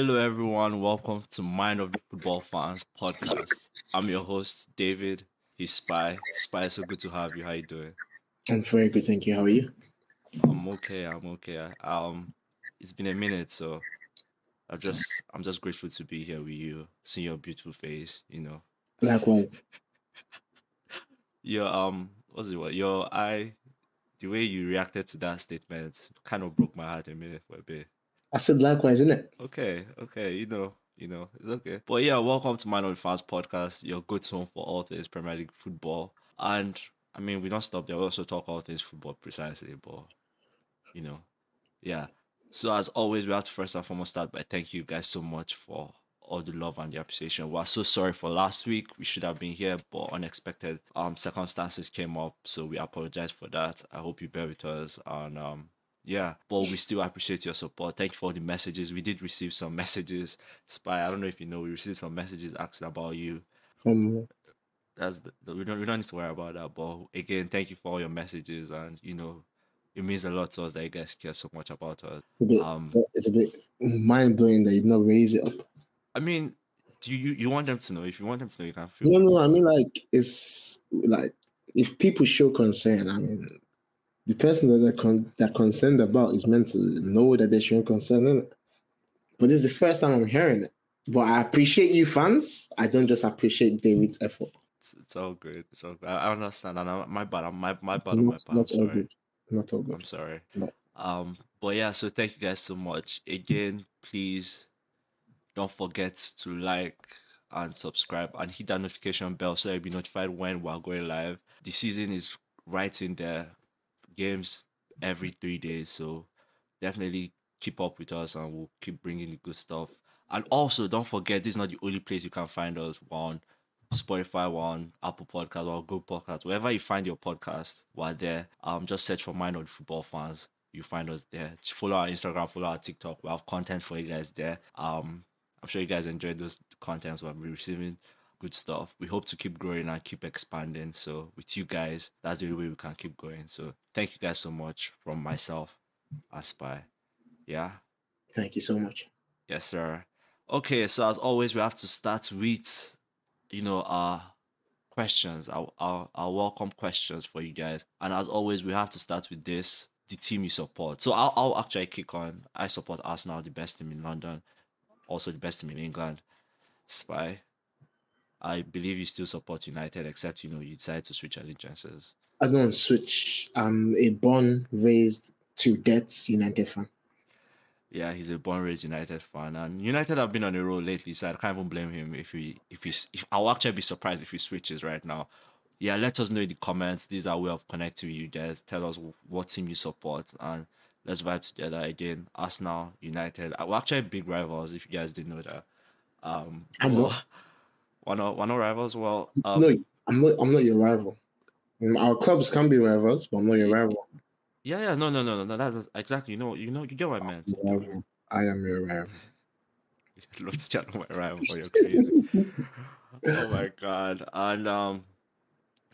Hello, everyone. Welcome to Mind of the Football Fans podcast. I'm your host, David. He's Spy. Spy, so good to have you. How you doing? I'm very good, thank you. How are you? I'm okay. I'm okay. Um, it's been a minute, so I'm just I'm just grateful to be here with you, seeing your beautiful face. You know, Likewise. your um, what's it? What your eye? The way you reacted to that statement kind of broke my heart a minute for a bit. I said likewise, isn't it? Okay, okay, you know, you know, it's okay. But yeah, welcome to of the Fans podcast, your good home for all things Premier League football. And I mean, we don't stop there. We also talk all things football precisely, but you know, yeah. So as always, we have to first and foremost start by thank you guys so much for all the love and the appreciation. We are so sorry for last week. We should have been here, but unexpected um circumstances came up, so we apologize for that. I hope you bear with us and um yeah, but we still appreciate your support. Thank you for all the messages. We did receive some messages. Spy, I don't know if you know, we received some messages asking about you. From That's the, the- we don't we don't need to worry about that. But again, thank you for all your messages and you know, it means a lot to us that you guys care so much about us. it's a bit, Um, it's a bit mind blowing that you did not raise it up. I mean, do you you want them to know? If you want them to know, you can feel. No, no, I mean like it's like if people show concern, I mean the person that they're, con- they're concerned about is meant to know that they shouldn't concern. It? But this is the first time I'm hearing it. But I appreciate you fans. I don't just appreciate David's effort. It's, it's all good. It's all good. I I understand. And I, my bad. I'm- My my bad. on My not, bad. Not all good. Not all good. I'm sorry. No. Um, but yeah, so thank you guys so much. Again, please don't forget to like and subscribe and hit that notification bell so you'll be notified when we're going live. The season is right in there. Games every three days. So definitely keep up with us and we'll keep bringing the good stuff. And also don't forget this is not the only place you can find us. We're on Spotify, we're Apple Podcast, or Google Podcast, wherever you find your podcast, we're there. Um, just search for Mind on Football Fans. You find us there. Follow our Instagram, follow our TikTok. We have content for you guys there. Um, I'm sure you guys enjoyed those contents. We're receiving good stuff. We hope to keep growing and keep expanding. So with you guys, that's the only way we can keep going. So thank you guys so much from myself, Aspire. Yeah. Thank you so much. Yes, sir. Okay, so as always, we have to start with, you know, our questions, our, our, our welcome questions for you guys. And as always, we have to start with this the team you support. So I'll, I'll actually kick on. I support Arsenal, the best team in London, also the best team in England. Spy. I believe you still support United, except, you know, you decided to switch allegiances. I don't switch. I'm a born, raised to death United fan. Yeah, he's a born raised United fan, and United have been on a roll lately, so I can't even blame him if he if he's if I'll actually be surprised if he switches right now. Yeah, let us know in the comments. These are way of connecting with you guys. Tell us what team you support, and let's vibe together again. Arsenal, United, uh, we're actually big rivals. If you guys didn't know that, um, I'm well, not. We're not, we're not rivals. Well, um, no, I'm not. I'm not your rival. Mm, Our clubs can be rivals, but I'm not your rival. yeah, yeah, no, no, no, no, no. That's exactly. You know, you know, you get what I meant. I am your rival. I'd love to chat on my rival. You're crazy. oh my god. And um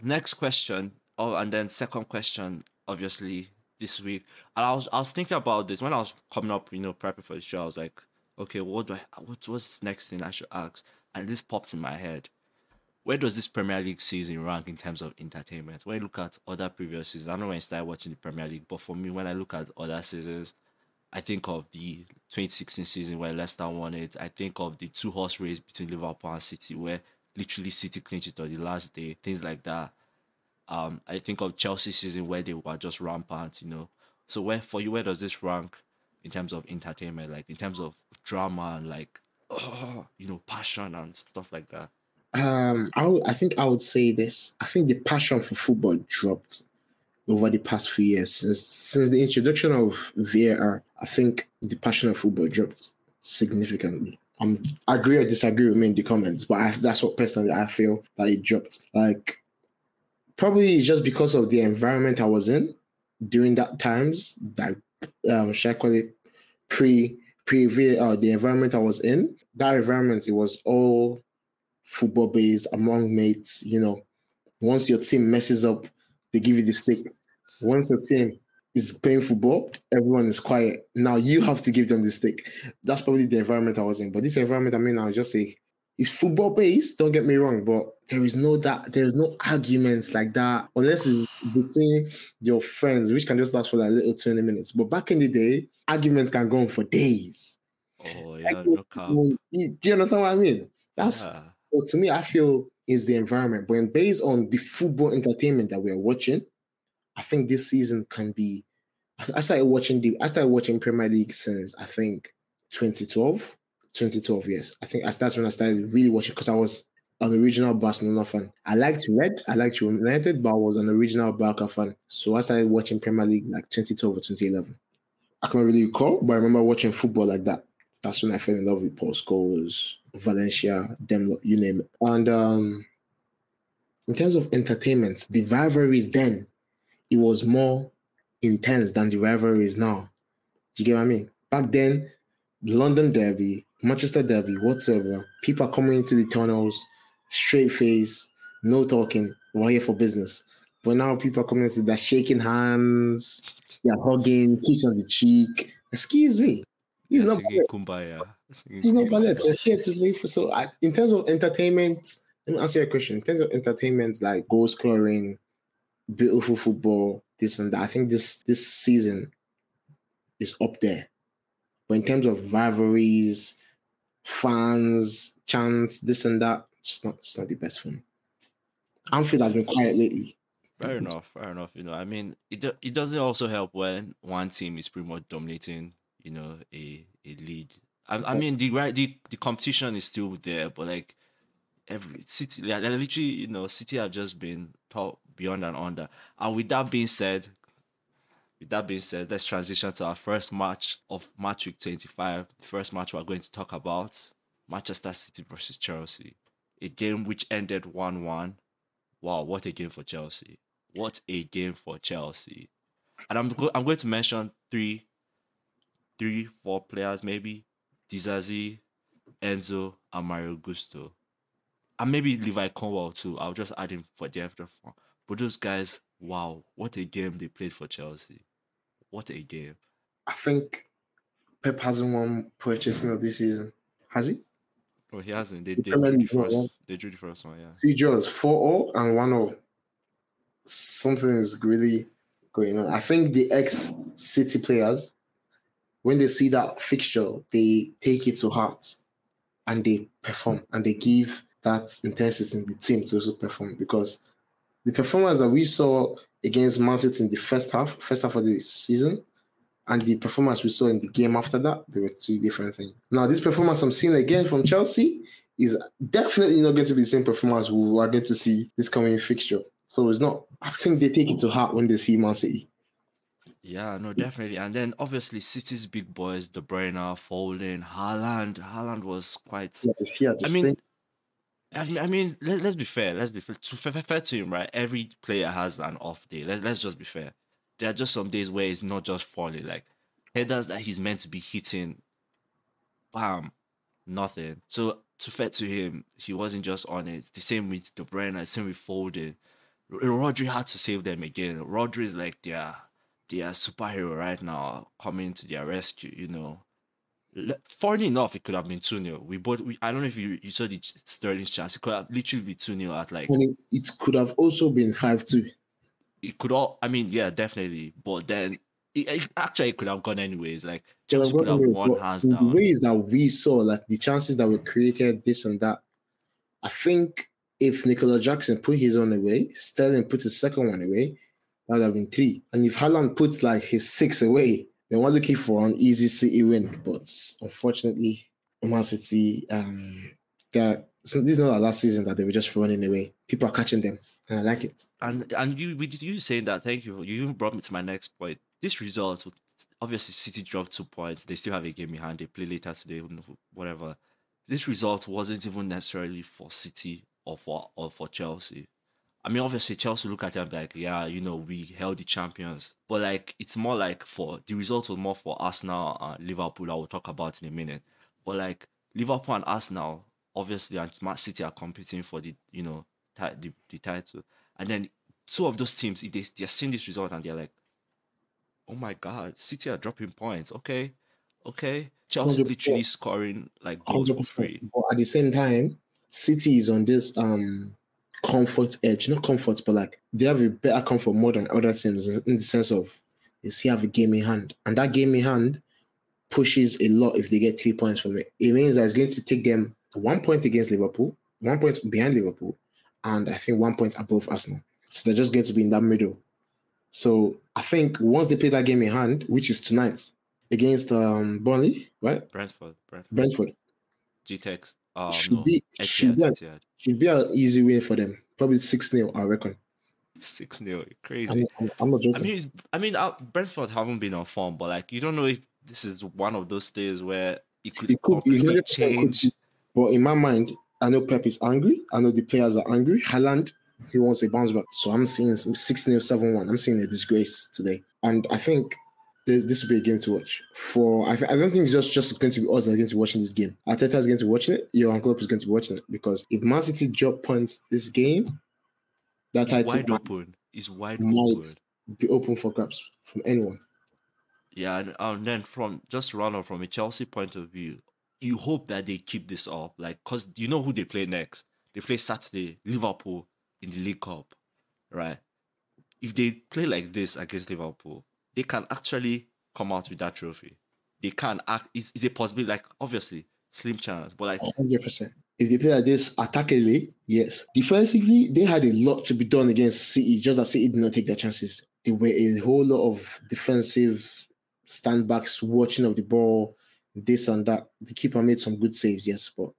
next question. Oh, and then second question, obviously, this week. And I was I was thinking about this when I was coming up, you know, prepping for the show. I was like, okay, what do I what what's next thing I should ask? And this popped in my head. Where does this Premier League season rank in terms of entertainment? When you look at other previous seasons, I know when I started watching the Premier League, but for me, when I look at other seasons, I think of the 2016 season where Leicester won it. I think of the two horse race between Liverpool and City where literally City clinched it on the last day, things like that. Um, I think of Chelsea season where they were just rampant, you know. So where for you, where does this rank in terms of entertainment, like in terms of drama and like, you know, passion and stuff like that? Um, I, I think I would say this. I think the passion for football dropped over the past few years since since the introduction of VAR. I think the passion of football dropped significantly. Um, agree or disagree with me in the comments, but I, that's what personally I feel that it dropped. Like, probably just because of the environment I was in during that times. That um, should I call it pre pre VAR? Uh, the environment I was in. That environment it was all football based among mates. You know, once your team messes up, they give you the stick. Once your team is playing football, everyone is quiet. Now you have to give them the stick. That's probably the environment I was in. But this environment, I mean, I'll just say it's football based, don't get me wrong, but there is no that there's no arguments like that unless it's between your friends, which can just last for like little 20 minutes. But back in the day, arguments can go on for days. Oh yeah, Like, out. Do you understand what I mean? That's Yeah. so to me, I feel is the environment. But based on the football entertainment that we're watching, I think this season can be. I I started watching the. I started watching Premier League since I think 2012. 2012, yes. I think that's- when I started really watching because I was an original Barcelona fan. I liked Red, I liked United, but I was an original Barca fan. So I started watching Premier League like 2012 or 2011. I can't really recall, but I remember watching football like that. That's when I fell in love with Paul Scholes, Valencia, them, you name it. And um, in terms of entertainment, the rivalries then, it was more intense than the rivalries now. Do you get what I mean? Back then, London Derby, Manchester Derby, whatsoever, people are coming into the tunnels, straight face, no talking, we're here for business. But now people are coming into they're shaking hands, they're hugging, kiss on the cheek. Excuse me. He's Yeah, not Kumbaya. He's not ballet. You're here to play for. So, I, in terms of entertainment, let me answer your question. In terms of entertainment, like goal scoring, beautiful football, this and that, I think this this season is up there. But in terms of rivalries, fans, chants, this and that, it's not it's not the best for me. Anfield has been quiet lately. Fair enough, fair enough. You know, I mean, it it doesn't also help when one team is pretty much dominating, you know, a a league. I, I mean, the right the, the competition is still there, but like every city, literally, you know, City have just been beyond and under. And with that being said, with that being said, let's transition to our first match of match week twenty five. The first match we're going to talk about Manchester City versus Chelsea, a game which ended one one. Wow, what a game for Chelsea! What a game for Chelsea! And I'm go- I'm going to mention three, three, four players maybe: Disasi, Enzo, and Malo Gusto, and maybe Levi Colwill too. I'll just add him for the after. But those guys, wow, what a game they played for Chelsea! What a game! I think Pep hasn't won purchasing of this season. Has he? Oh, he hasn't. They, they drew the first. one. They drew the first one. Yeah. Three draws, 4 0 and 1 0. Something is really going on. I think the ex City players, when they see that fixture, they take it to heart and they perform and they give that intensity in the team to also perform because the performance that we saw against Man City in the first half, first half of the season, and the performance we saw in the game after that, they were two different things. Now, this performance I'm seeing again from Chelsea is definitely not going to be the same performance we are going to see this coming fixture. So it's not. I think they take it to heart when they see Man City. Yeah, no, definitely. And then obviously City's big boys, De Bruyne, Foden, Haaland. Haaland was quite. Yeah, I mean, mean, I mean, let, let's be fair. Let's be fair. To fair, fair to him, right? Every player has an off day. Let, let's just be fair. There are just some days where it's not just falling. Like headers that he's meant to be hitting, bam, nothing. So to fair to him, he wasn't just on it. The same with De Bruyne, same with Foden. Rodri had to save them again. Rodri is like their their superhero right now, coming to their rescue. You know, funny enough, it could have been 2 0. We both, we, I don't know if you, you saw the Sterling's chance. It could have literally been 2 0 at like, and it, it could have also been 5 2. it could all, I mean, yeah, definitely. But then, it, it actually could have gone anyways. Like, Chelsea could have won hands in the down. ways that we saw, like the chances that were created, this and that. I think if Nicolas Jackson put his own away, Sterling put his second one away, that would have been three. And if Haaland puts like his six away, then we're looking for an easy City win. But unfortunately, Man City, um, they're- so this is not our last season that they were just running away. People are catching them, and I like it. And and you you saying that, thank you. You even brought me to my next point. This result, obviously, City dropped two points. They still have a game behind. They play later today, whatever. This result wasn't even necessarily for City or for or for Chelsea. I mean, obviously, Chelsea look at them like, yeah, you know, we held the champions. But like, it's more like for the result was more for Arsenal and Liverpool. I will talk about in a minute. But like Liverpool and Arsenal, obviously, and Man City are competing for the you know ti- the, the title. And then two of those teams, they they're seeing this result and they're like, oh my god, City are dropping points. Okay, okay. Chelsea 100%. literally scoring like goals for free. But at the same time, City is on this um comfort edge, not comfort, but like they have a better comfort more than other teams in the sense of they still have a game in hand, and that game in hand pushes a lot if they get three points from it. It means that it's going to take them one point against Liverpool, one point behind Liverpool, and I think one point above Arsenal. So they're just going to be in that middle. So I think once they play that game in hand, which is tonight against um Burnley, right? Brentford, Brentford, Brentford. GTX. Um, should no, be should be, an, Etihad. should be an easy win for them. Probably 6 0, I reckon. Six 0 Crazy. I'm, I'm, I'm not joking. I mean, it's, I mean, uh, Brentford haven't been on form, but like, you don't know if this is one of those days where it could, it could, it 100% could change. be. But in my mind, I know Pep is angry. I know the players are angry. Haaland, he wants a bounce back. So I'm seeing 6 0, 7 1. I'm seeing a disgrace today. And I think this, this will be a game to watch. For I, I don't think it's just, just going to be us that are going to be watching this game. Arteta is going to be watching it. Your Klopp is going to be watching it. Because if Man City drop points this game, that It's title wide might open. It's wide Might. open. be open for grabs from anyone. Yeah, and um, then from just round up from a Chelsea point of view, you hope that they keep this up, like, cause you know who they play next. They play Saturday, Liverpool in the League Cup, right? If they play like this against Liverpool, they can actually come out with that trophy. They can act. Is is a possibility? Like, obviously, slim chance, but like, Hundred percent. If they play like this attackingly, yes. Defensively, they had a lot to be done against City. Just that City did not take their chances. There were a whole lot of defensive standbacks, watching of the ball, this and that. The keeper made some good saves, yes, but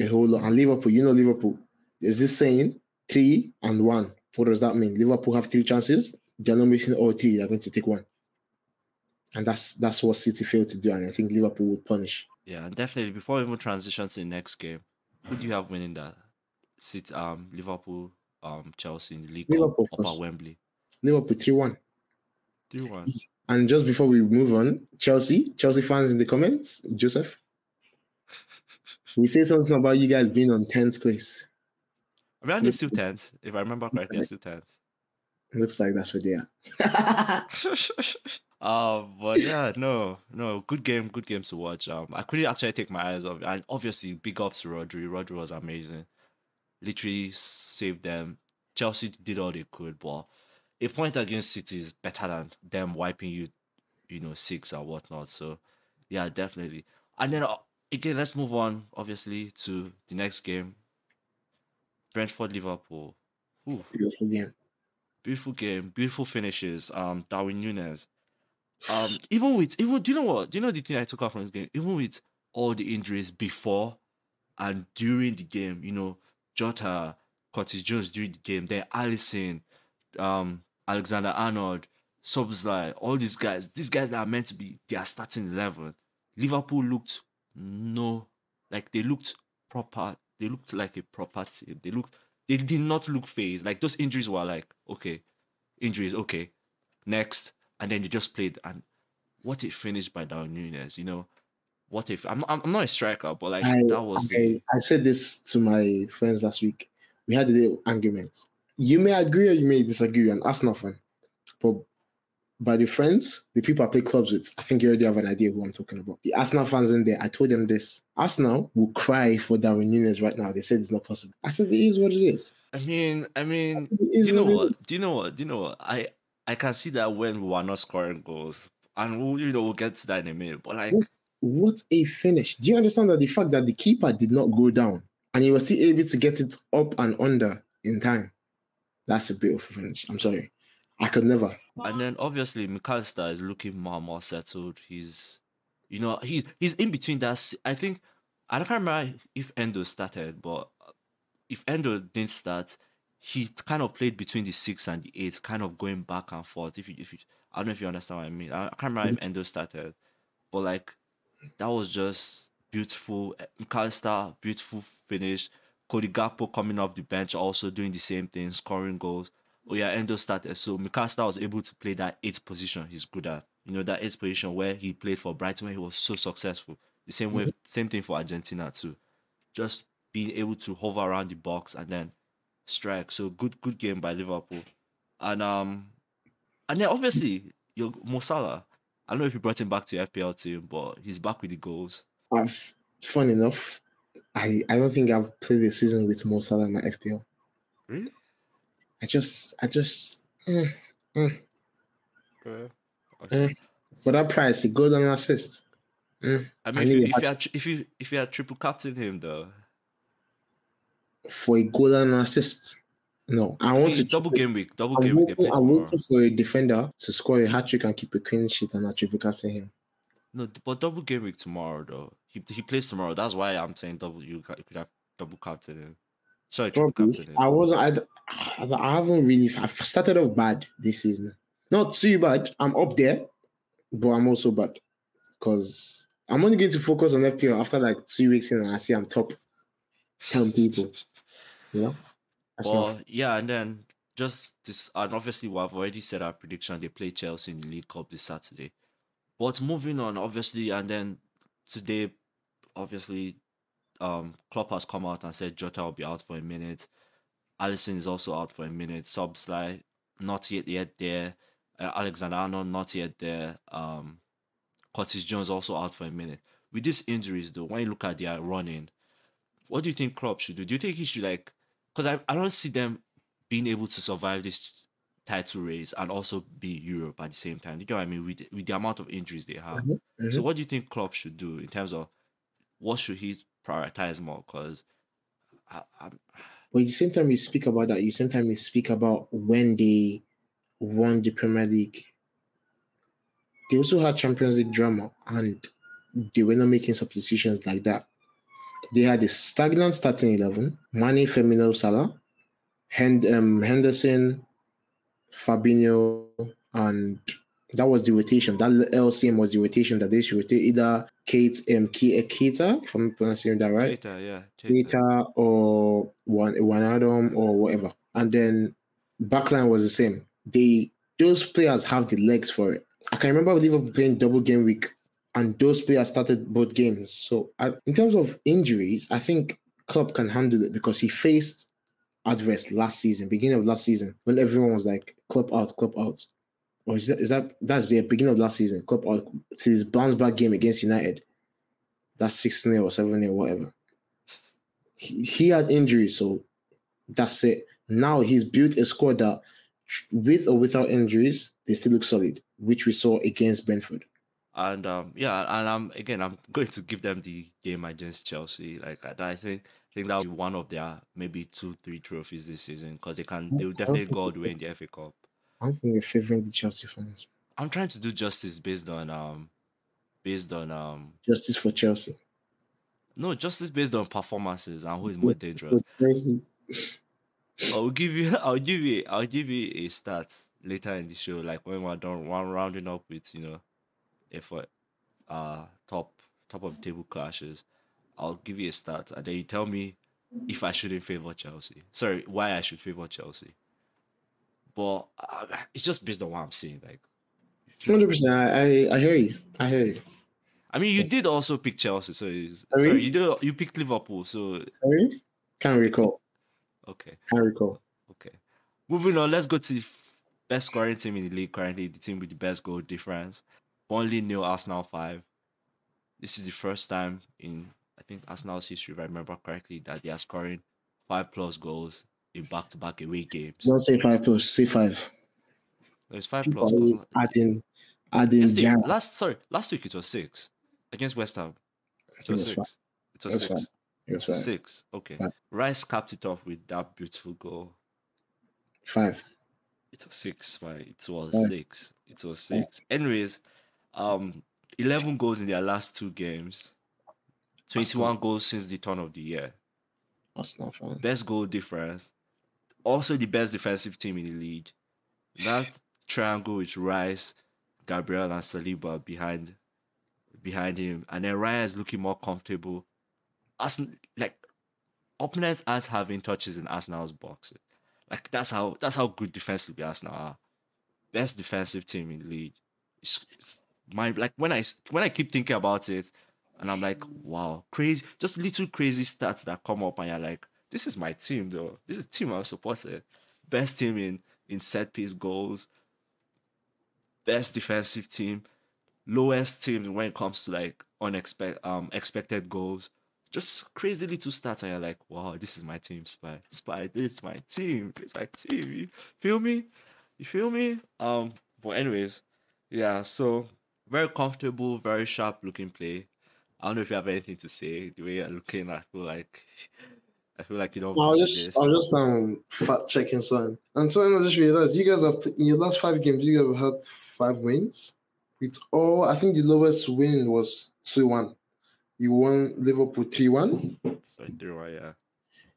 a whole lot. And Liverpool, you know Liverpool. Is this saying, three and one. What does that mean? Liverpool have three chances. They're not missing all three. They're going to take one. And that's that's what City failed to do. And I think Liverpool would punish. yeah, and definitely before we even transition to the next game, who do you have winning that? Sit um Liverpool, um Chelsea in the League Liverpool, Cup up at Wembley. Liverpool 3 1. Three one. And just before we move on, Chelsea, Chelsea fans in the comments, Joseph, we say something about you guys being on 10th place. I mean, they're still tenth. If I remember correctly, they're still tenth. Looks like that's where they are. um, but yeah, no, no, good game, good games to watch. Um, I couldn't actually take my eyes off, and obviously, big ups to Rodri. Rodri was amazing. Literally saved them. Chelsea did all they could, but a point against City is better than them wiping you, you know, six or whatnot. So, yeah, definitely. And then uh, again, let's move on, obviously, to the next game. Brentford Liverpool. Ooh, Beautiful game. Beautiful game, beautiful finishes. Um, Darwin Núñez. Um, even with even do you know what? Do you know the thing I took out from this game? Even with all the injuries before and during the game, you know, Jota, Curtis Jones during the game, then Alisson, um, Alexander Arnold, Szoboszlai, all these guys, these guys that are meant to be their starting eleven. Liverpool looked no, like they looked proper. They looked like a proper team. They looked. They did not look phased. Like those injuries were like okay, injuries okay, next, and then they just played. And what a finished by Darwin Núñez. You know, what if I'm I'm not a striker, but like I, that was I, I said this to my friends last week. We had a little argument. You may agree or you may disagree, and that's Arsenal. But by the friends, the people I play clubs with, I think you already have an idea who I'm talking about. The Arsenal fans in there, I told them this. Arsenal will cry for Darwin Núñez right now. They said it's not possible. I said it is what it is. I mean, I mean, do you know what it what? is. Do you know what? Do you know what? I I can see that when we were not scoring goals, and we'll you know we'll get to that in a minute. But like, What, what a finish. Do you understand that the fact that the keeper did not go down and he was still able to get it up and under in time? That's a beautiful finish. I'm sorry. I could never. and then obviously McAllister is looking more and more settled. He's, you know, he he's in between that. I think I don't remember if Endo started, but if Endo didn't start, he kind of played between the six and the eight, kind of going back and forth. If you, if you, I don't know if you understand what I mean. I, can't remember if Endo started, but like that was just beautiful. Eh, McAllister, beautiful finish. Cody Gakpo coming off the bench, also doing the same thing, scoring goals. Oh yeah, Endo started. So McAllister was able to play that eighth position he's good at. You know, that eighth position where he played for Brighton where he was so successful. The same way, same thing for Argentina too. Just being able to hover around the box and then strike. So good, good game by Liverpool. And um and then obviously your Mo Salah. I don't know if you brought him back to your FPL team, but he's back with the goals. I've fun enough. I, I don't think I've played a season with Mo Salah in my FPL. Really? I just I just mm, mm, Okay. mm. for that price, he goes on an assist. Mm. I I mean, need if, you, if you had if you if you had triple captain him though, For a goal and assist. No, I want Hey, to double game week, double I'm game week. waiting, I'm waiting for a defender to score a hat trick and keep a clean sheet and a triple captain him. No, but double game week tomorrow though. He he plays tomorrow. That's why I'm saying double. You, you could have double captain him. Sorry. I wasn't. I, I, haven't really. I've started off bad this season. Not too bad. I'm up there, but I'm also bad because I'm only going to focus on FPL after like two weeks in, and I see I'm top ten people. You know, that's Well, yeah, and then just this, and obviously we've already said our prediction. They play Chelsea in the League Cup this Saturday. But moving on, obviously, and then today, obviously, um, Klopp has come out and said Jota will be out for a minute. Alisson is also out for a minute. Szoboszlai not yet yet there. Uh, Alexander Arnold not yet there. Um, Curtis Jones also out for a minute. With these injuries, though, when you look at their running, what do you think Klopp should do? Do you think he should like? Because I, I don't see them being able to survive this title race and also be Europe at the same time. You know what I mean? With with the amount of injuries they have. Mhm, So what do you think Klopp should do in terms of what should he prioritize more? Because I'm, But at the same time, you speak about that. You same time you speak about when they won the Premier League. They also had Champions League drama, and they were not making substitutions like that. They had a stagnant starting eleven: Mane, Firmino, Salah, Hend- um, Henderson, Fabinho, and that was the rotation. That LCM was the rotation that they should rotate either Kate um Ke- Keita, if I'm pronouncing that right. Keita, yeah, Keita. Or one one Adam or whatever. And then backline was the same. They those players have the legs for it. I can remember Liverpool playing double game week, and those players started both games. So I, in terms of injuries, I think Klopp can handle it because he faced adverse last season, beginning of last season, when everyone was like Klopp out, Klopp out. Or is that is that that's the beginning of last season? Klopp out to his bounce back game against United. That's six 0 or seven 0 whatever he, he had injuries, so that's it. Now he's built a squad that, with or without injuries, they still look solid, which we saw against Brentford. And um, yeah, and I'm again, I'm going to give them the game against Chelsea. Like I, I think, I think that will be one of their maybe two, three trophies this season because they can, they will definitely go all the way in the FA Cup. I don't think we're favoring the Chelsea fans. I'm trying to do justice based on um, based on um, Justice for Chelsea. no justice based on performances and who is most dangerous. I'll give you, I'll give you, I'll give you a stat later in the show, like when we're done one rounding up with you know, if uh, uh top top of the table clashes, I'll give you a stat and then you tell me if I shouldn't favor Chelsea. Sorry, why I should favor Chelsea. But uh, it's just based on what I'm seeing. Like, 100%. I, I, I hear you. I hear you. I mean, you Yes. did also pick Chelsea, so it's, Sorry? sorry, you do you picked Liverpool, so Sorry? Can't recall. okay. Can't recall. Okay. Moving on, let's go to the best scoring team in the league currently, the team with the best goal difference. Burnley nil, Arsenal five. This is the first time in I think Arsenal's history, if I remember correctly, that they are scoring five plus goals in back to back away games. Don't say five plus, say five. There's five People plus. always adding, adding Yesterday- last sorry, last week it was six against West Ham. It was It was six. It was It was six. five. It was It was six. Okay. Five. Rice capped it off with that beautiful goal. Five. It was six, right? It was Five. six. It was six. Anyways, um, eleven goals in their last two games. Twenty-one goals since the turn of the year. Arsenal fans. Best goal difference. Also the best defensive team in the league. That triangle with Rice, Gabriel, and Saliba behind behind him, and then Raya is looking more comfortable. Arsenal, like opponents aren't having touches in Arsenal's box. Like that's how that's how good defensively Arsenal are. Best defensive team in the league. It's, it's my like when I when I keep thinking about it, and I'm like, wow, crazy, just little crazy stats that come up, and you're like, this is my team though. This is team I've supported. Best team in in set piece goals. best defensive team, lowest team when it comes to like unexpected um expected goals. Just crazy little stats, and you're like, wow, this is my team, Spy. Spy, this is my team. This is my team. You feel me? You feel me? Um, but anyways, yeah, so very comfortable, very sharp looking play. I don't know if you have anything to say. The way you're looking, I feel like I feel like you don't. I was just, I was just um fact checking something, and so I just realized you guys have in your last five games, you guys have had five wins. With all, I think the lowest win was two one. You won Liverpool three one. Sorry, three one, yeah.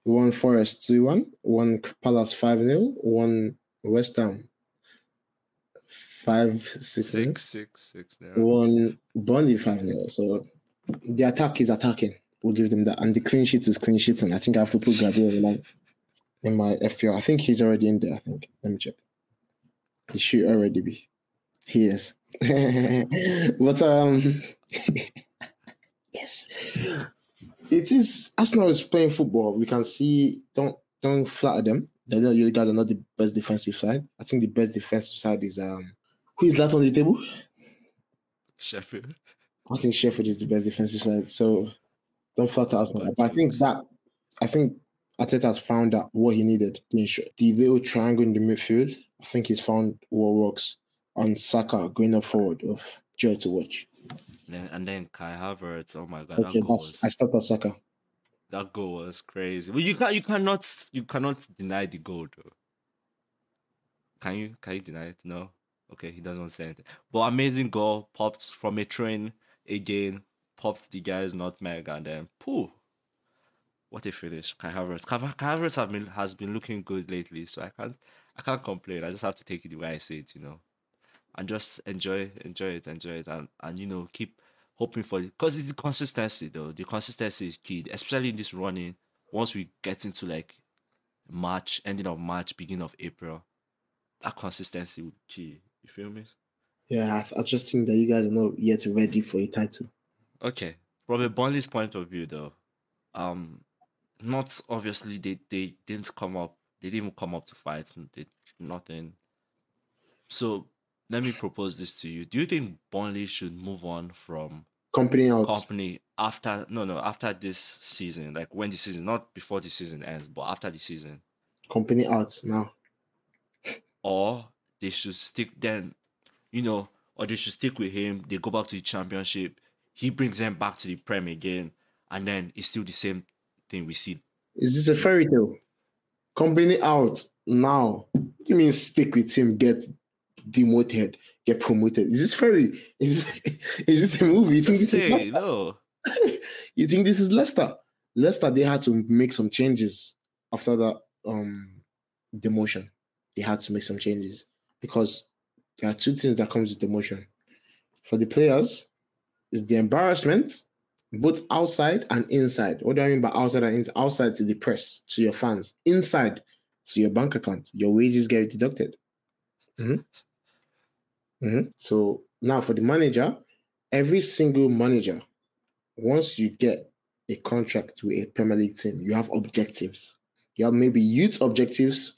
You won Forest two one. Won Palace five 0 Won West Ham five six six six six. Won Burnley five 0 So the attack is attacking. We'll give them that. And the clean sheet is clean sheeting. I think I have to put Gabriel like in my FPL. I think he's already in there. I think. Let me check. He should already be. He is. but um yes. It is Arsenal is playing football. We can see don't don't flatter them. They know you guys are not the best defensive side. I think the best defensive side is um who is that on the table? Sheffield. I think Sheffield is the best defensive side. So don't flatter us. But I think that I think Arteta has found out what he needed. to ensure The little triangle in the midfield. I think he's found what works on Saka going up forward of joy to watch. And then Kai Havertz, oh my god! Okay, that that's was, I stopped at Saka. That goal was crazy. Well, you can you cannot you cannot deny the goal though. Can you? Can you deny it? No. Okay, he doesn't say anything. But amazing goal popped from a train again popped the guy's nutmeg, and then pooh, what a finish! Kai Havertz. Kai, Havertz have been, has been looking good lately, so I can't I can't complain. I just have to take it the way I see it, you know, and just enjoy enjoy it, enjoy it, and and you know keep hoping for it because it's the consistency though. The consistency is key, especially in this running. Once we get into like March, ending of March, beginning of April, that consistency would key. You feel me? Yeah, I, I just think that you guys are not yet ready for a title. Okay, from a Burnley's point of view, though, um, not obviously they they didn't come up. They didn't come up to fight. They nothing. So let me propose this to you. Do you think Burnley should move on from Kompany out Kompany after no no after this season? Like when the season, not before the season ends, but after the season. Kompany out now. or they should stick then, you know, or they should stick with him. They go back to the championship he brings them back to the Prem again, and then it's still the same thing we see. Is this a fairy tale? Kompany out now. What do you mean stick with him, get demoted, get promoted? Is this fairy? Is this, is this a movie? You think this say, is no. you think this is Leicester? Leicester, they had to make some changes after that um demotion. They had to make some changes because there are two things that comes with demotion. For the players, is the embarrassment, both outside and inside. What do I mean by outside and inside? Outside to the press, to your fans. Inside to your bank account. Your wages get deducted. Mm-hmm. Mm-hmm. So now for the manager, every single manager, once you get a contract with a Premier League team, you have objectives. You have maybe youth objectives,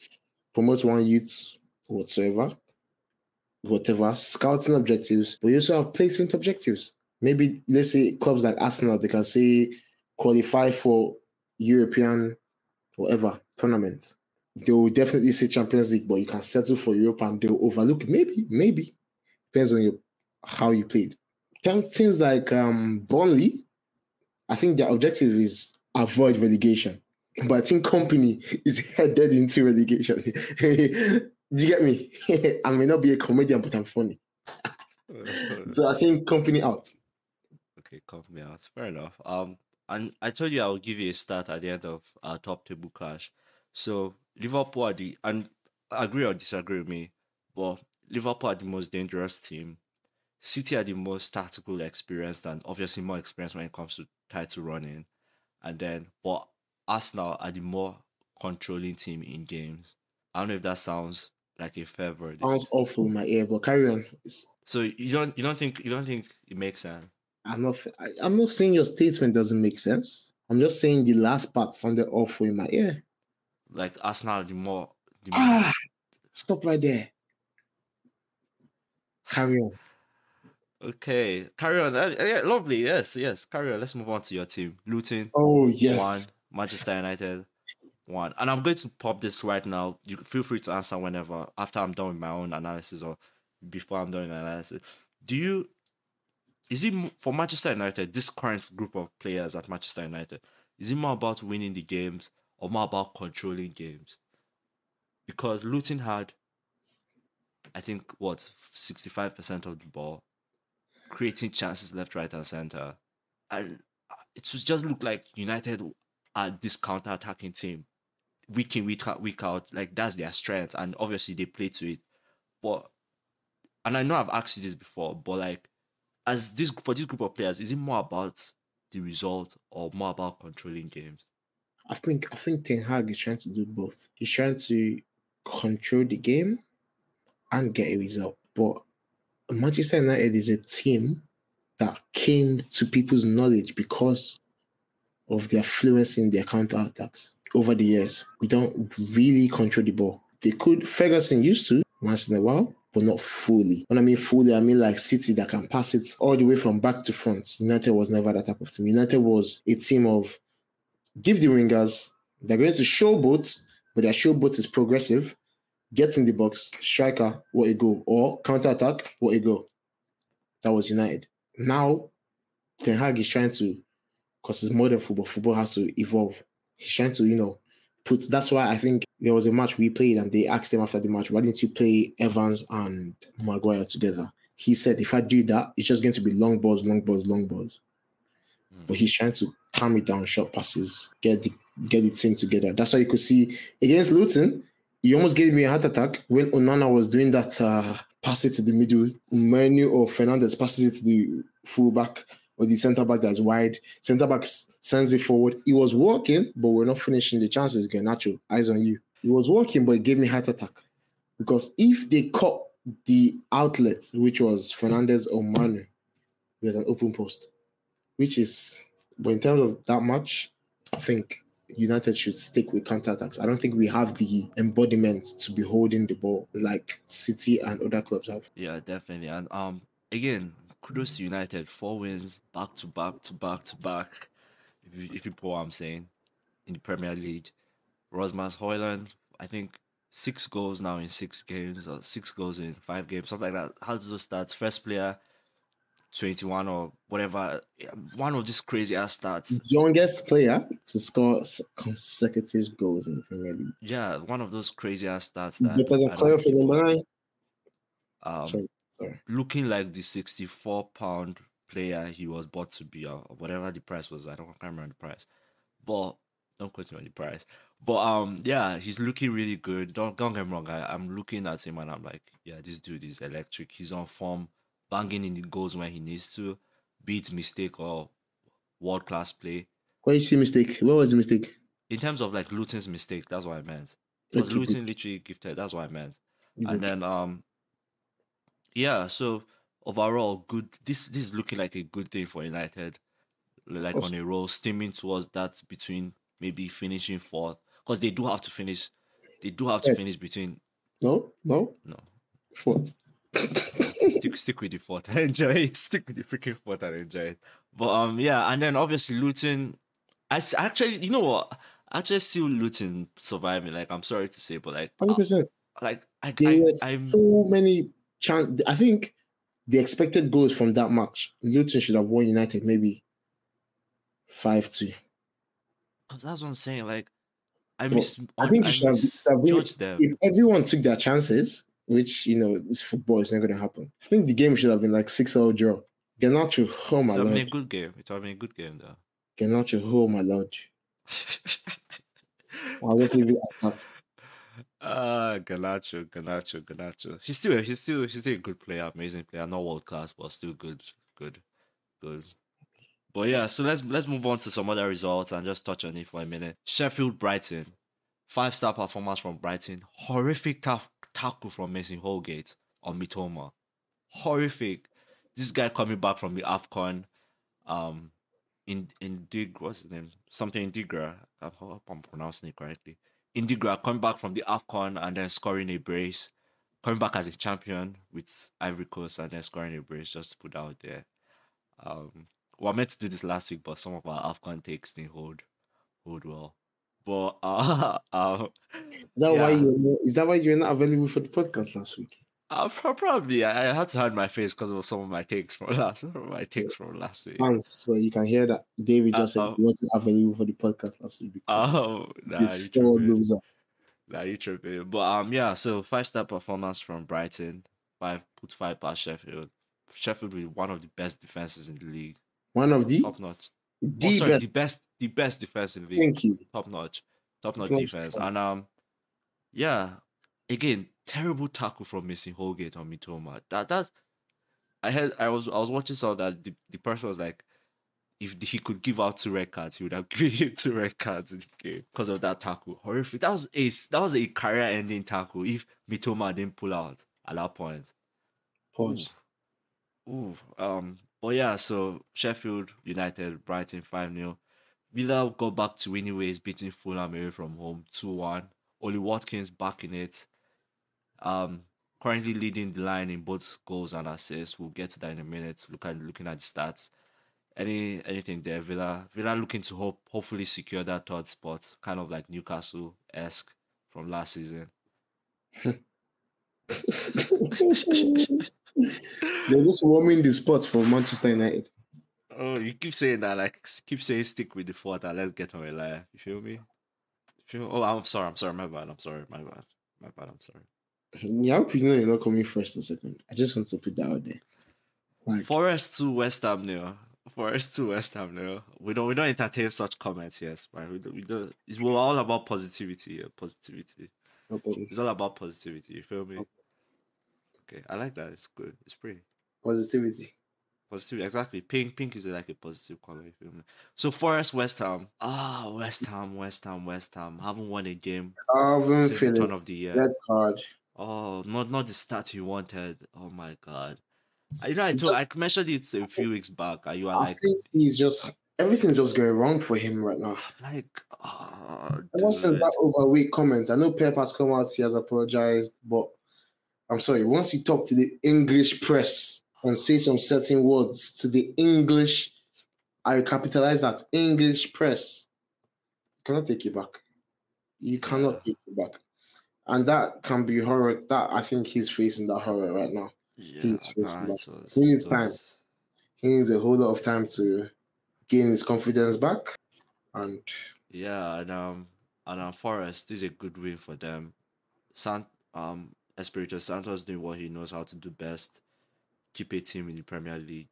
promote one youth whatsoever, whatever, scouting objectives, but you also have placement objectives maybe let's say clubs like Arsenal, they can say qualify for European whatever tournament. They will definitely say Champions League, but you can settle for Europe and they'll overlook maybe, maybe depends on your how you played. Teams like um Burnley, I think their objective is avoid relegation. But I think Kompany is headed into relegation. Do you get me? I may not be a comedian, but I'm funny. so I think Kompany out. Okay, Kompany out. Fair enough. Um, and I told you I will give you a start at the end of our top table clash. So Liverpool are the and agree or disagree with me, but Liverpool are the most dangerous team. City are the most tactical experienced and obviously more experienced when it comes to title running. And then but Arsenal are the more controlling team in games. I don't know if that sounds like a fair verdict. Sounds awful in my ear, but carry on. So you don't you don't think you don't think it makes sense? I'm not. I, am not saying your statement doesn't make sense. I'm just saying the last part sounded awful in my ear. Like Arsenal, the more. The more... Ah, stop right there. Carry on. Okay, carry on. Uh, yeah, lovely. Yes, yes. Carry on. Let's move on to your team. Luton Oh yes. one Manchester United one. And I'm going to pop this right now. You feel free to answer whenever after I'm done with my own analysis or before I'm done with analysis. Do you is it for Manchester United, this current group of players at Manchester United, is it more about winning the games or more about controlling games? Because Luton had, I think, what, 65% of the ball, creating chances left, right, and center. And uh, it just looked like United are this counter attacking team, week in, week out, week out. Like, that's their strength. And obviously, they play to it. But, and I know I've asked you this before, but like, as this for this group of players, is it more about the result or more about controlling games? I think I think Ten Hag is trying to do both. He's trying to control the game and get a result. But Manchester United is a team that came to people's knowledge because of their fluency in their counter attacks over the years. We don't really control the ball. They could Ferguson used to once in a while, but not fully. When I mean fully, I mean like City that can pass it all the way from back to front. United was never that type of team. United was a team of give the wingers, they're going to showboat, but their showboat is progressive. Get in the box, striker, what a goal, or counter attack, what a goal. That was United. Now, Ten Hag is trying to, because it's modern football, football has to evolve. He's trying to, you know, put. That's why I think there was a match we played, and they asked him after the match, why didn't you play Evans and Maguire together? He said, if I do that, it's just going to be long balls, long balls, long balls. But he's trying to calm it down, short passes, get the get the team together. That's why you could see against Luton, he almost gave me a heart attack when Onana was doing that uh, pass it to the middle. Mainoo or Fernandes passes it to the fullback or the centre back that's wide. Centre back sends it forward. He was walking, but we're not finishing the chances. Garnacho, eyes on you. He was walking, but it gave me heart attack because if they caught the outlet, which was Fernandes or Mainoo, there's an open post, which is. But in terms of that match, I think United should stick with counter attacks. I don't think we have the embodiment to be holding the ball like City and other clubs have. Yeah, definitely. And um, again, kudos to United. Four wins back to back to back to back. If you, if you put what I'm saying, in the Premier League, Rasmus Højlund, I think six goals now in six games or six goals in five games, something like that. How does those stats? First player, 21 or whatever. One of these crazy ass stats. Youngest player to score consecutive goals in the Premier League. Yeah, one of those crazy ass stats that I Cleo don't think- Fenerbahce. um, Sorry, sorry. looking like the 64 pound player he was bought to be or whatever the price was. I don't I can't remember the price. But don't quote me on the price. But um yeah, he's looking really good. Don't don't get me wrong. I, I'm looking at him and I'm like, yeah, this dude is electric. He's on form, banging in the goals when he needs to, beat mistake or world class play. Where you see mistake? Where was the mistake? In terms of like Luton's mistake, that's what I meant. It was Luton literally gifted, that's what I meant. and then um yeah so overall good this this is looking like a good thing for united like on a roll steaming towards that between maybe finishing fourth because they do have to finish they do have to Yes. finish between No, no, no fourth. stick stick with the fourth and enjoy it stick with the freaking fourth and enjoy it but um yeah and then obviously luton i s- actually you know what I actually see luton surviving like i'm sorry to say but like Hundred uh, percent. like i, There I were i'm so many chance. I think the expected goals from that match, Luton should have won United maybe five two. Because that's what I'm saying. Like, I But miss. I think I have- it should have been- misjudged them. If everyone took their chances, which you know, this football is not going to happen. I think the game should have been like six all draw. Garnacho, oh my It would have been a lord. good game. It would have been a good game, though. Garnacho, oh my lord. I'll just leave it at that. Ah, Ganacho, Ganacho, Ganacho. He's still, he's still, he's still a good player, amazing player. Not world class, but still good, good, good. But yeah, so let's let's move on to some other results and just touch on it for a minute. Sheffield, Brighton, five star performance from Brighton. Horrific ta- tackle from Mason Holgate on Mitoma. Horrific. This guy coming back from the Afcon, um, in Indig, what's his name? Something Indigra. I hope I'm pronouncing it correctly. Adingra coming back from the AFCON and then scoring a brace. coming back as a champion with Ivory Coast and then scoring a brace just to put out there. Um, we were meant to do this last week, but some of our AFCON takes didn't hold hold well. But uh, uh Is that why you is that why you're not available for the podcast last week? Uh, probably I, I had to hide my face because of some of my takes from last of my takes from last week. Fans, so you can hear that David just Uh-oh. said he wasn't available for the podcast last week because Oh, nah, sore tripping. loser. Nah, you tripping. But um, yeah. So five star performance from Brighton. Five put five past Sheffield. Sheffield with one of the best defenses in the league. One of the Top notch. Oh, the sorry, best. the best, the best defense in the league. Thank you. Top notch, top notch defense. close. And um, yeah, again, terrible tackle from Mason Holgate on Mitoma. That that's. I had I was I was watching some of that the, the person was like, if he could give out two red cards, he would have given two red cards in the game because of that tackle. Horrific. That was a that was a career ending tackle. If Mitoma didn't pull out at that point. Pause. Ooh, um, but yeah, so Sheffield United, Brighton 5 0. Villa got back to winning ways, beating Fulham away from home 2 1. Ollie Watkins back in it. Um, currently leading the line in both goals and assists. We'll get to that in a minute. Look at looking at the stats. Any anything there, Villa Villa looking to hope hopefully secure that third spot, kind of like Newcastle esque from last season. They're just warming the spot for Manchester United. Oh, you keep saying that, like keep saying stick with the fort and let's get on a liar. You feel me? You feel? Oh, I'm sorry. I'm sorry. My bad. I'm sorry. My bad. My bad. I'm sorry. Yeah, I hope you know you're not coming first or second. I just want to put that out there. Like, Forest to West Ham now. Forest to West Ham now. We don't we don't entertain such comments, yes, right? We don't, we don't it's we're all about positivity, yeah, positivity. problem. It's all about positivity, you feel me? Okay, I like that. It's good. It's pretty. positivity. Positivity. exactly. Pink, pink is like a positive color. You feel me? So Forest, West Ham. Ah, West Ham, West Ham, West Ham. Haven't won a game Kalvin since the turn of the year. red card. Oh, not not the start he wanted. Oh my god. I- You know, I told I mentioned it a few weeks back, and you are I like, think he's just everything's just going wrong for him right now. like, oh, Ever since that overweight comment, I know Pep has come out, he has apologized, but I'm sorry, once you talk to the English press and say some certain words to the English, I capitalize that English press, you cannot take it back. You cannot take it back. And that can be horror. That I think he's facing that horror right now. yeah, he's facing that. was- He needs time. He needs a whole lot of time to gain his confidence back. And Yeah, and um, and um, Forest this is a good win for them. Sant um, Espirito Santos doing what he knows how to do best, keep a team in the Premier League,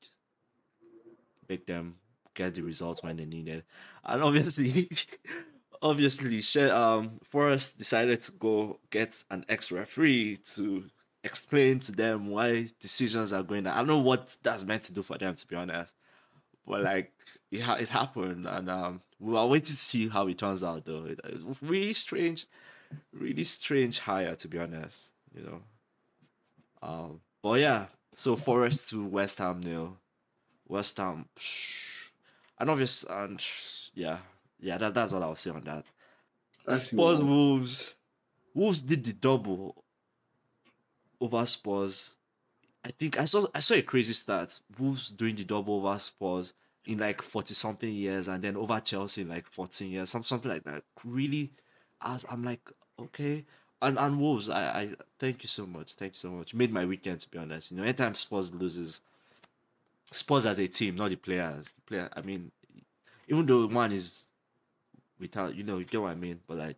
make them get the results when they need it, and obviously, obviously, She- um, Forest decided to go get an ex referee to explain to them why decisions are going. I don't know what that's meant to do for them, to be honest. But like it, ha- it happened and um we are waiting to see how it turns out though. It, it's really strange really strange hire to be honest you know. Um but yeah. So forest to west ham nil. West ham psh, and obvious and yeah yeah that, that's all i'll say on that That's spurs it. wolves wolves did the double over spurs I think I saw I saw a crazy stat. Wolves doing the double over Spurs in like forty something years, and then over Chelsea in like fourteen years, some something like that. Really, as I'm like, okay, and and Wolves, I I thank you so much, thank you so much. Made my weekend to be honest. You know, anytime Spurs loses, Spurs as a team, not the players. The player, I mean, even though one is without, you know, you get what I mean, but like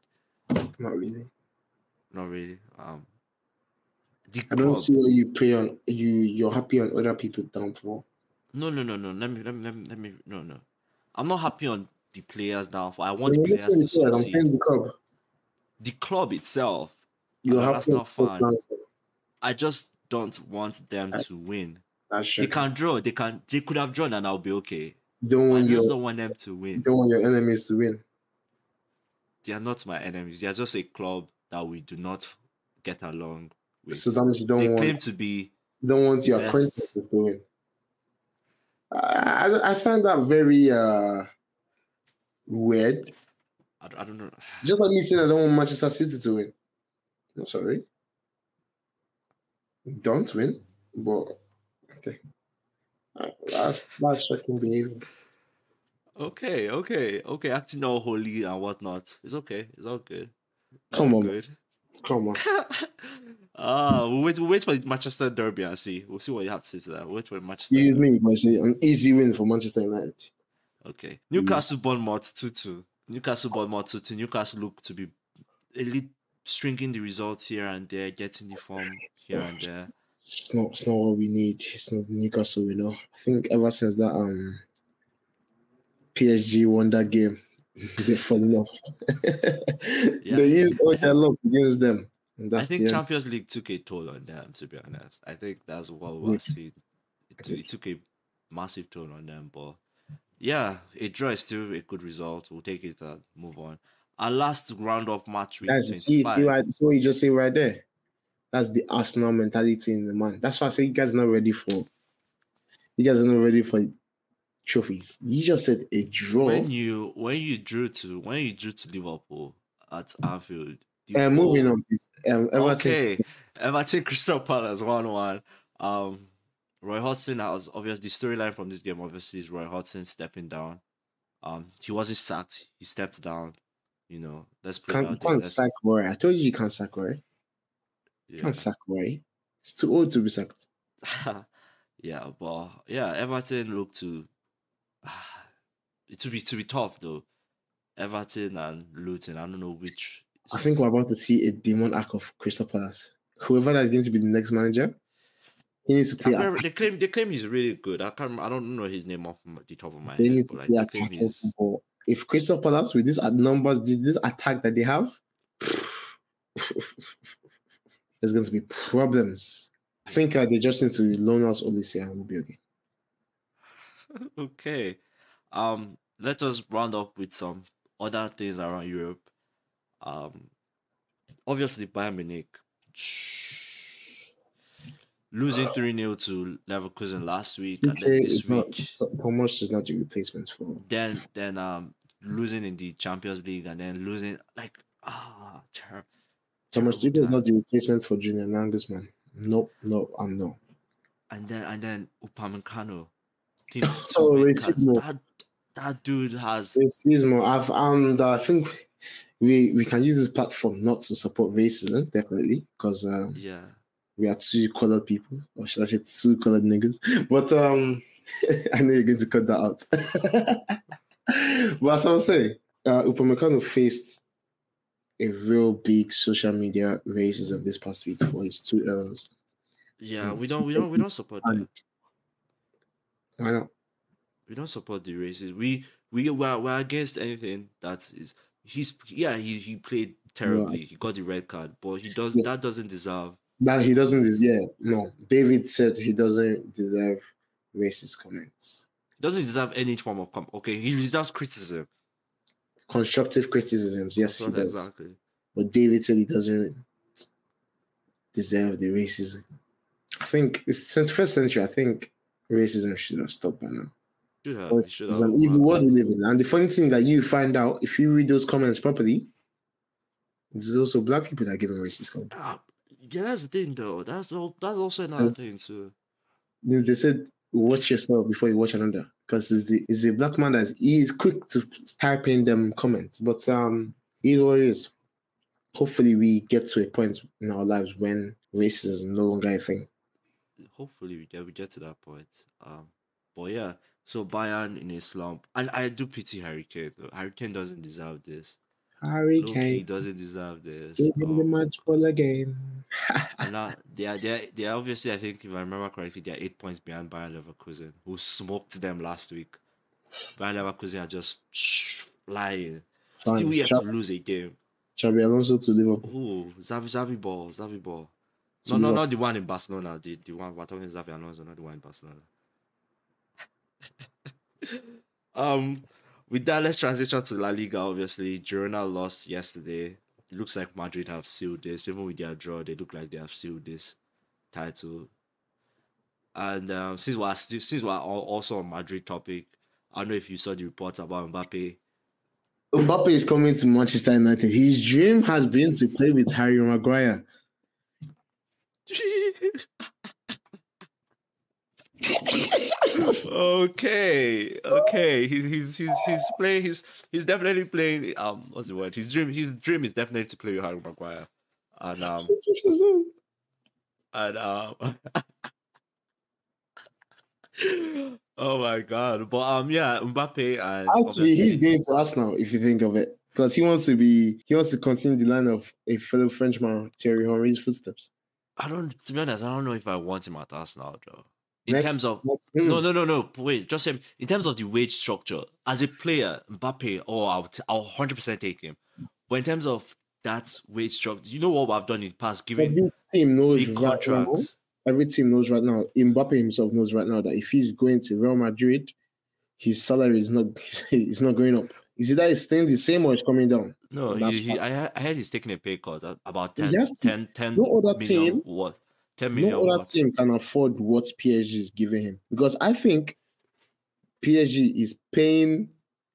not really. not really. Um, the I don't club- see why you pray on you. You're happy on other people's downfall. No, no, no, no. Let me, let me, let me, let me. No, no. I'm not happy on the players downfall. I want the not players to the players, I'm succeed. the club. The club itself, You're happy on Arsenal people's fan, downfall. I just don't want them That's to win. They can draw. They can. They could have drawn, and I'll be okay. You don't want I just your don't want them to win. you win. don't want your enemies to win. They are not my enemies. They are just a club that we do not get along with. So that means you don't they want claim to be. you don't want your best. acquaintances to win. I, I find that very uh weird. I, don't- I don't know. Just like me saying I don't want Manchester City to win. I'm sorry. don't win, but okay. That's that's shocking behavior. Okay, okay, okay. Acting all holy and whatnot. It's okay. It's all good. Come All on, good. Come on. Ah, we'll wait. We'll wait for the Manchester Derby and see. We'll see what you have to say to that. We'll wait for Manchester. Excuse me, it's an easy win for Manchester United. Okay. Newcastle Bournemouth two two. Newcastle Bournemouth two two. Newcastle look to be elite, stringing the results here and there, getting the form here and there. It's not, it's not what we need. It's not Newcastle, you know. I think ever since that um PSG won that game, they fell off. Yeah. They used all their luck against them. I think the. Champions League took a toll on them. To be honest, I think that's what we're seeing. It, took- it took a massive toll on them, but yeah, a draw is still a good result. We'll take it and move on. Our last round-up match week Guys, see, see, right, what you just say right there. That's the Arsenal mentality in the man. That's why I say you guys are not ready for. You guys are not ready for trophies. You just said a draw. when you when you drew to when you drew to Liverpool at Anfield. the Uh, moving on, please. Um, Everton, Okay, Everton Crystal Palace one one. Um, Roy Hodgson has obviously the storyline from this game. Obviously, is Roy Hodgson stepping down. Um, he wasn't sacked. He stepped down. You know, let's put there. can't Let's- sack Roy. I told you you can't sack Roy. You yeah. can't sack Roy. It's too old to be sacked. yeah, but yeah, Everton look to it will be to be tough though. Everton and Luton. I don't know which. I think we're about to see a demon arc of Crystal Palace. Whoever that's going to be the next manager, he needs to play. remember they claim they claim he's really good. I can't. I don't know his name off the top of my They head. need to play like, they claim attacking football. If Crystal Palace with these numbers, this attack that they have, there's going to be problems. I think uh, they just need to loan us Olise and we'll be okay. okay. Um, let us round up with some other things around Europe. Um, obviously Bayern Munich losing three 0 to Leverkusen last week, and then this week, Thomas is not the replacement for. then then um losing in the Champions League, and then losing like ah ter- Thomas terrible Tuchel is not the replacement for Julian Nagelsmann. Nope, no, I'm no. and then and then Upamecano. Oh, racismo. that that dude has Racism. I've and I think we we can use this platform not to support racism, definitely, because um, yeah. we are two colored people, or should I say two colored niggas? But um, I know you're going to cut that out. but as I was saying, uh, Upamecano faced a real big social media racism this past week for his two errors. Yeah, we don't we don't we don't support that. Why not? we don't support the races. We we we're, we're against anything that is he's yeah he, he played terribly. He got the red card, but he does Yeah. that doesn't deserve. That he doesn't. Yeah, no. David said he doesn't deserve racist comments. He doesn't deserve any form of com- okay. He deserves criticism. Constructive criticisms, yes, he does. exactly. But David said he doesn't deserve the racism. I think it's since first century. I think racism should have stopped by now. Should have. It's, Should it's have. an evil world we live in. And the funny thing that you find out if you read those comments properly, there's also black people that are giving racist comments. Ah, yeah, that's the thing though. That's all. That's also another Yes. thing too. They said watch yourself before you watch another. Because it's the it's the black man that's he is quick to type in them comments. But um either way it is. Hopefully we get to a point in our lives when racism is no longer a thing. Hopefully we get we get to that point. Um, but yeah. So Bayern in a slump, and I do pity Harry Kane. Harry Kane doesn't deserve this. Harry Loki Kane. doesn't deserve this. Give him the Um, match ball again. And now they are they are, they are obviously I think if I remember correctly they are eight points behind Bayern Leverkusen who smoked them last week. Bayern Leverkusen are just flying. Fine. Still yet to lose a game. Xabi Alonso to Liverpool. Oh, Xavi Xavi ball, Xavi ball. To No, no, not the one in Barcelona. The the one we're talking Xabi Alonso, not the one in Barcelona. um, with that, let's transition to La Liga. Obviously, Girona lost yesterday. It looks like Madrid have sealed this. Even with their draw, they look like they have sealed this title. And um, since we're still, since we're also on Madrid topic, I don't know if you saw the report about Mbappe. Mbappe is coming to Manchester United. His dream has been to play with Harry Maguire. Okay, okay. He's he's he's he's playing. He's he's definitely playing. Um, what's the word? His dream. His dream is definitely to play with Harry Maguire, and um, and um. oh my god! But um, yeah, Mbappe and actually he's going to Arsenal if you think of it, because he wants to be he wants to continue the line of a fellow Frenchman, Thierry Henry's footsteps. I don't. To be honest, I don't know if I want him at Arsenal though. In next, terms of no no no no wait just him. In terms of the wage structure as a player Mbappe oh I'll hundred percent take him. But in terms of that wage structure you know what I've done in the past giving every team knows big right contracts? now, every team knows right now Mbappe himself knows right now that if he's going to Real Madrid his salary is not is not going up is it that staying the same or it's coming down no he, he, I, I heard he's taking a pay cut about 10 10 10 no other team what 10 million. No other team can afford what PSG is giving him because I think PSG is paying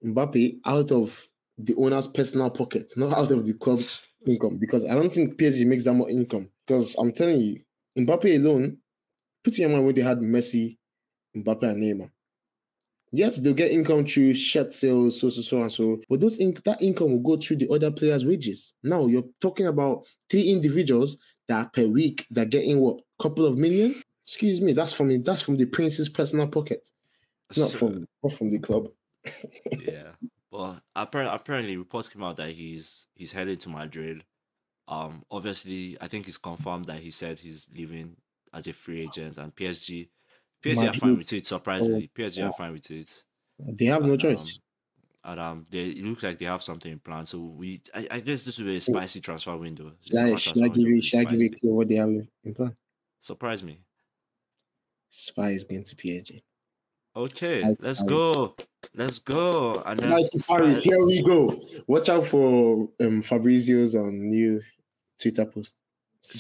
Mbappe out of the owner's personal pocket, not out of the club's income. Because I don't think PSG makes that much income. Because I'm telling you, Mbappe alone, put in mind when they had Messi, Mbappe, and Neymar. Yes, they'll get income through shirt sales, so so so and so, but those in- that income will go through the other players' wages. Now you're talking about three individuals that per week they're getting what couple of million. Excuse me, that's from that's from the prince's personal pocket, not from not from the club. yeah, but apparently, apparently reports came out that he's he's headed to Madrid. Um, obviously, I think it's confirmed that he said he's leaving as a free agent, and PSG, PSG are fine with it. Surprisingly, oh, PSG yeah. are fine with it. They have no um, choice and um, they it looks like they have something in plan. So we, I, I guess this will be a spicy transfer window. Should I, should I give you, should I give you clear what they have in plan? Surprise me. Spy is going to PSG. Okay, let's go. Let's go. And then Spy, here we go. Watch out for um Fabrizio's um, new Twitter post.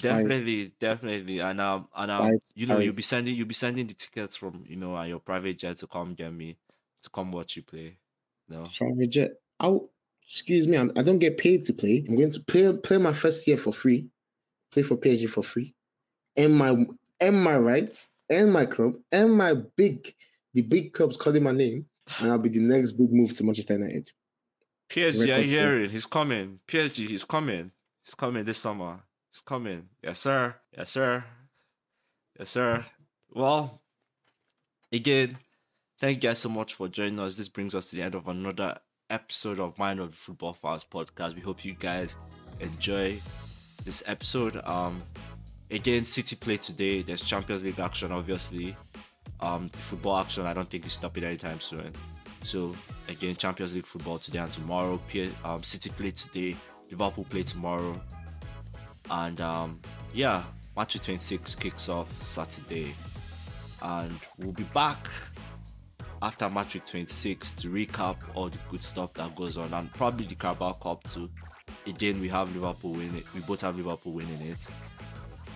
Definitely, definitely, and um, and um, you know, you'll be sending, you'll be sending the tickets from, you know, and your private jet to come get me, to come watch you play. No. Private jet. Oh, excuse me. I'm, I do not get paid to play. I'm going to play play my first year for free. Play for PSG for free. And my and my rights and my club and my big the big clubs calling my name, and I'll be the next big move to Manchester United. PSG, I hear it. He's coming. PSG, he's coming. He's coming this summer. He's coming. Yes, sir. Yes, sir. Yes, sir. Well, again, Thank you guys so much for joining us. This brings us to the end of another episode of Mind of the Football Fans podcast. We hope you guys enjoy this episode. Um, again, City play today. There's Champions League action, obviously. Um, the football action, I don't think is stopping anytime soon. So again, Champions League football today and tomorrow. Um, City play today. Liverpool play tomorrow. And um, yeah, match 26 kicks off Saturday. And we'll be back after match week 26 to recap all the good stuff that goes on and probably the Carabao Cup too. Again, we have Liverpool winning. It. We both have Liverpool winning it.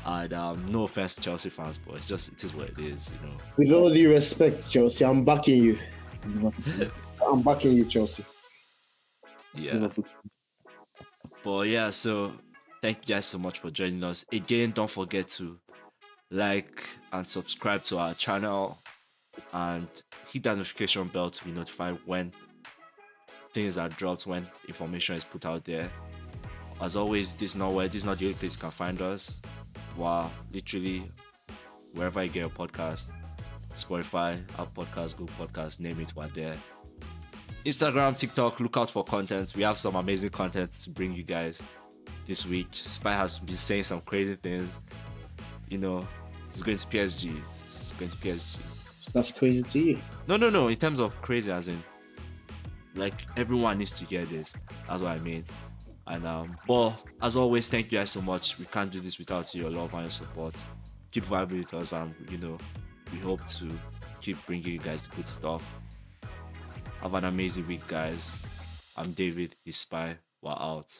And um, no offense, Chelsea fans, but it's just it is what it is, you know. With all due respect, Chelsea, I'm backing you. I'm backing you, Chelsea. Yeah. But yeah, so thank you guys so much for joining us. Again, don't forget to like and subscribe to our channel and hit that notification bell to be notified when things are dropped, when information is put out there. As always, this is not where this is not the only place you can find us. Wow, literally wherever you get your podcast, Spotify, Apple Podcast, Google Podcast, name it, we're there. Instagram, TikTok, look out for content. We have some amazing content to bring you guys this week. Spy has been saying some crazy things. You know, he's going to PSG. He's going to PSG. That's crazy to you. No, no, no. In terms of crazy, as in, like everyone needs to hear this. That's what I mean. And um, but as always, thank you guys so much. We can't do this without your love and your support. Keep vibing with us, and you know, we hope to keep bringing you guys the good stuff. Have an amazing week, guys. I'm David, his spy. We're out.